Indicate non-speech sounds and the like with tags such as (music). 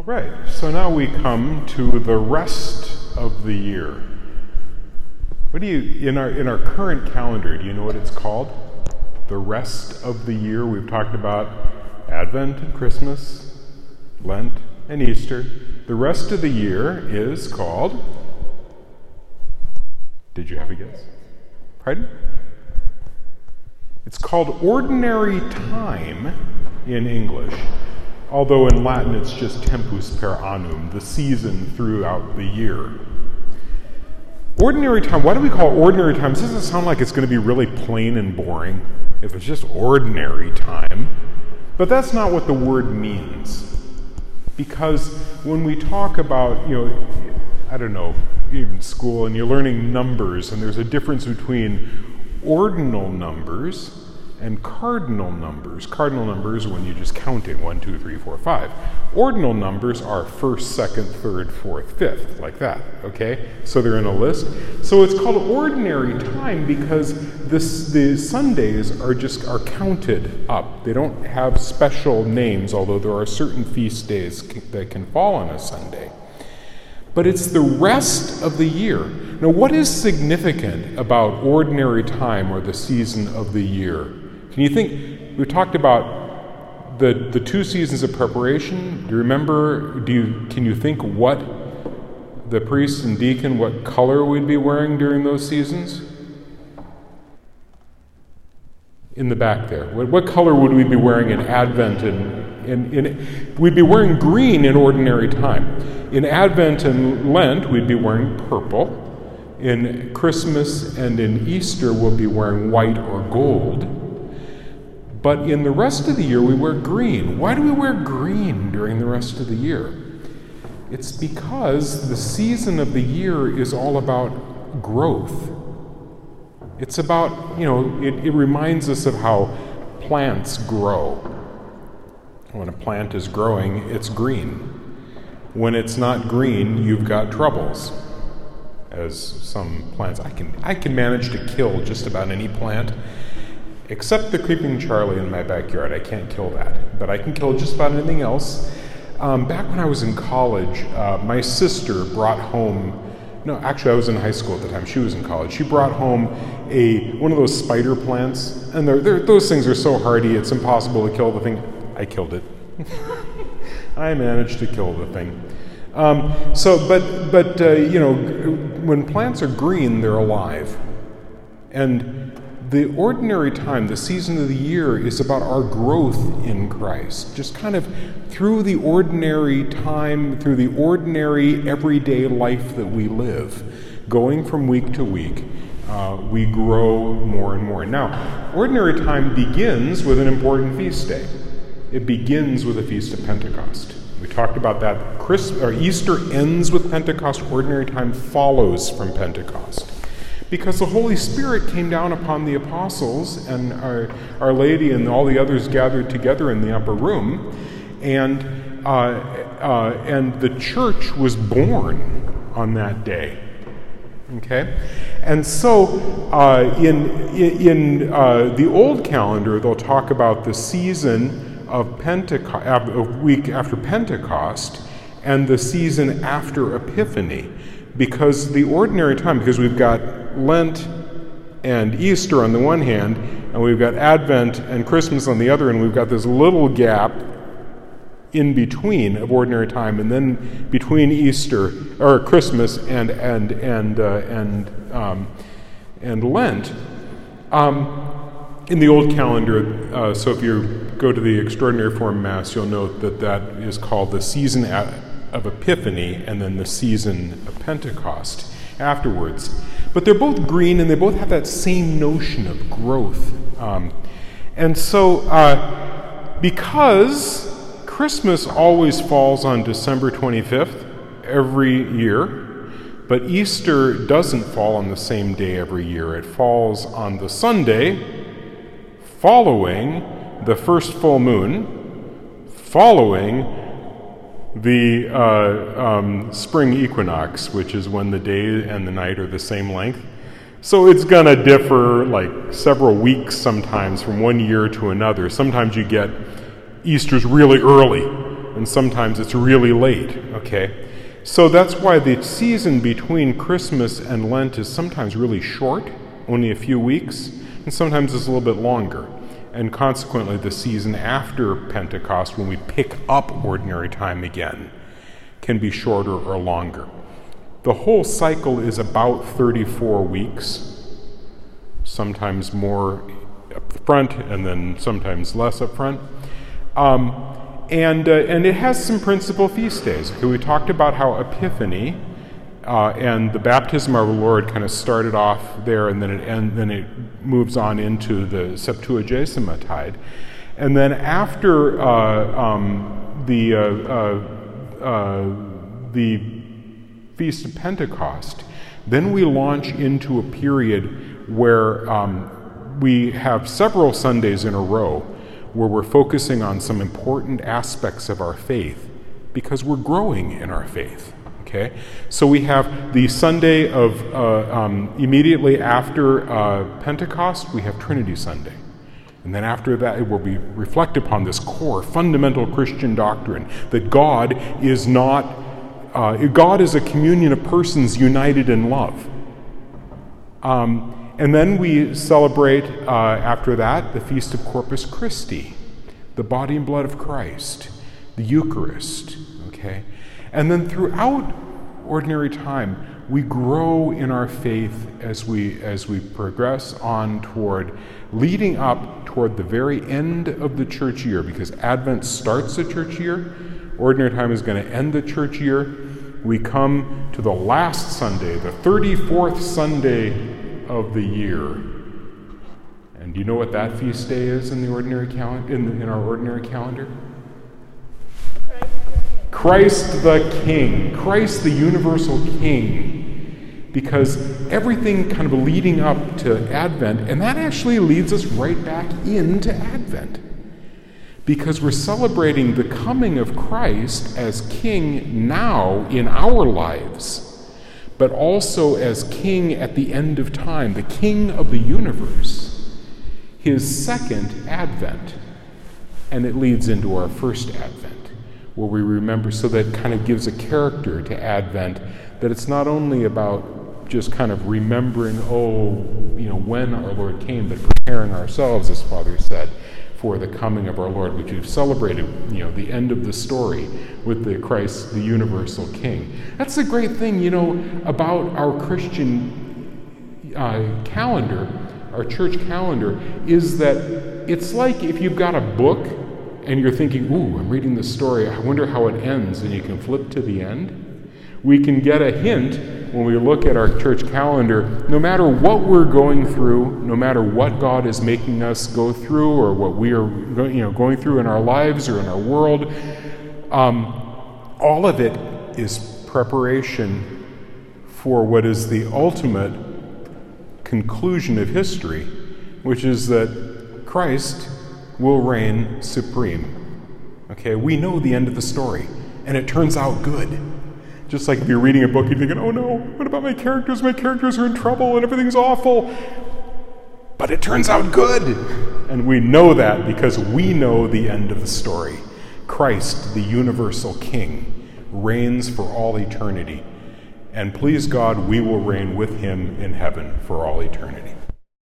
All right, so now we come to the rest of the year. What do you in our in our current calendar? Do you know what it's called? The rest of the year. We've talked about Advent and Christmas, Lent and Easter. The rest of the year is called. Did you have a guess? Pardon? It's called ordinary time in English, although in Latin it's just tempus per annum, the season throughout the year. Ordinary time, why do we call ordinary time? Doesn't sound like it's going to be really plain and boring if it's just ordinary time? But that's not what the word means. Because when we talk about, you know, I don't know, even school, and you're learning numbers, and there's a difference between ordinal numbers and cardinal numbers. Cardinal numbers when you just count it one, two, three, four, five. Ordinal numbers are first, second, third, fourth, fifth, like that. Okay, so they're in a list. So it's called ordinary time because this, the Sundays are just are counted up. They don't have special names, although there are certain feast days that can fall on a Sunday. But it's the rest of the year. Now, what is significant about ordinary time or the season of the year? Can you think? We talked about the, the two seasons of preparation. Do you remember? Do you, can you think what the priest and deacon, what color we'd be wearing during those seasons? In the back there. What, what color would we be wearing in Advent and in, in, we'd be wearing green in ordinary time. In Advent and Lent, we'd be wearing purple. In Christmas and in Easter, we'll be wearing white or gold. But in the rest of the year, we wear green. Why do we wear green during the rest of the year? It's because the season of the year is all about growth. It's about, you know, it, it reminds us of how plants grow. When a plant is growing, it's green. When it's not green, you've got troubles. As some plants, I can, I can manage to kill just about any plant except the creeping Charlie in my backyard. I can't kill that, but I can kill just about anything else. Um, back when I was in college, uh, my sister brought home. No, actually, I was in high school at the time. She was in college. She brought home a one of those spider plants, and they're, they're, those things are so hardy it's impossible to kill the thing. I killed it. (laughs) I managed to kill the thing. Um, so, but but uh, you know, when plants are green, they're alive, and the ordinary time, the season of the year, is about our growth in Christ. Just kind of through the ordinary time, through the ordinary everyday life that we live, going from week to week, uh, we grow more and more. Now, ordinary time begins with an important feast day. It begins with the Feast of Pentecost. We talked about that. Christ, or Easter ends with Pentecost, ordinary time follows from Pentecost because the Holy Spirit came down upon the apostles and Our, Our Lady and all the others gathered together in the upper room, and, uh, uh, and the church was born on that day. Okay? And so uh, in, in uh, the old calendar, they'll talk about the season of Pentecost, a week after Pentecost, and the season after Epiphany because the ordinary time, because we've got Lent and Easter on the one hand, and we've got Advent and Christmas on the other, and we've got this little gap in between of ordinary time, and then between Easter or Christmas and and and uh, and um, and Lent. Um, in the old calendar, uh, so if you go to the Extraordinary Form Mass, you'll note that that is called the season of Epiphany and then the season of Pentecost afterwards. But they're both green and they both have that same notion of growth. Um, and so, uh, because Christmas always falls on December 25th every year, but Easter doesn't fall on the same day every year. It falls on the Sunday following the first full moon, following the uh, um, spring equinox, which is when the day and the night are the same length. So it's going to differ like several weeks sometimes from one year to another. Sometimes you get Easter's really early, and sometimes it's really late, okay? So that's why the season between Christmas and Lent is sometimes really short, only a few weeks, and sometimes it's a little bit longer. And consequently, the season after Pentecost, when we pick up ordinary time again, can be shorter or longer. The whole cycle is about 34 weeks, sometimes more up front and then sometimes less up front. Um, and, uh, and it has some principal feast days. Okay, we talked about how Epiphany uh, and the baptism of our Lord kind of started off there, and then it then it moves on into the Septuagesima tide, and then after uh, um, the uh, uh, uh, the feast of Pentecost, then we launch into a period where um, we have several Sundays in a row where we're focusing on some important aspects of our faith because we're growing in our faith. Okay, so we have the Sunday of uh, um, immediately after uh, Pentecost, we have Trinity Sunday. And then after that, it will be reflect upon this core, fundamental Christian doctrine that God is not, uh, God is a communion of persons united in love. Um, and then we celebrate, uh, after that, the Feast of Corpus Christi, the body and blood of Christ, the Eucharist, okay? And then throughout ordinary time, we grow in our faith as we, as we progress on toward leading up toward the very end of the church year, because Advent starts the church year, ordinary time is going to end the church year. We come to the last Sunday, the 34th Sunday of the year. And do you know what that feast day is in the ordinary calendar in, in our ordinary calendar? Christ the King, Christ the universal King. Because everything kind of leading up to Advent, and that actually leads us right back into Advent. Because we're celebrating the coming of Christ as King now in our lives but also as king at the end of time, the king of the universe, his second advent. And it leads into our first advent, where we remember, so that kind of gives a character to advent, that it's not only about just kind of remembering, oh, you know, when our Lord came, but preparing ourselves, as Father said, for the coming of our Lord, which we've celebrated, you know, the end of the story with the Christ, the universal King. That's the great thing, you know, about our Christian uh, calendar, our church calendar, is that it's like if you've got a book and you're thinking, ooh, I'm reading this story, I wonder how it ends, and you can flip to the end. We can get a hint when we look at our church calendar, no matter what we're going through, no matter what God is making us go through, or what we are you know, going through in our lives or in our world, um, all of it is preparation for what is the ultimate conclusion of history, which is that Christ will reign supreme. Okay, we know the end of the story, and it turns out good. Just like if you're reading a book, you're thinking, oh no, what about my characters? My characters are in trouble and everything's awful. But it turns out good. And we know that because we know the end of the story. Christ, the universal King, reigns for all eternity. And please God, we will reign with him in heaven for all eternity.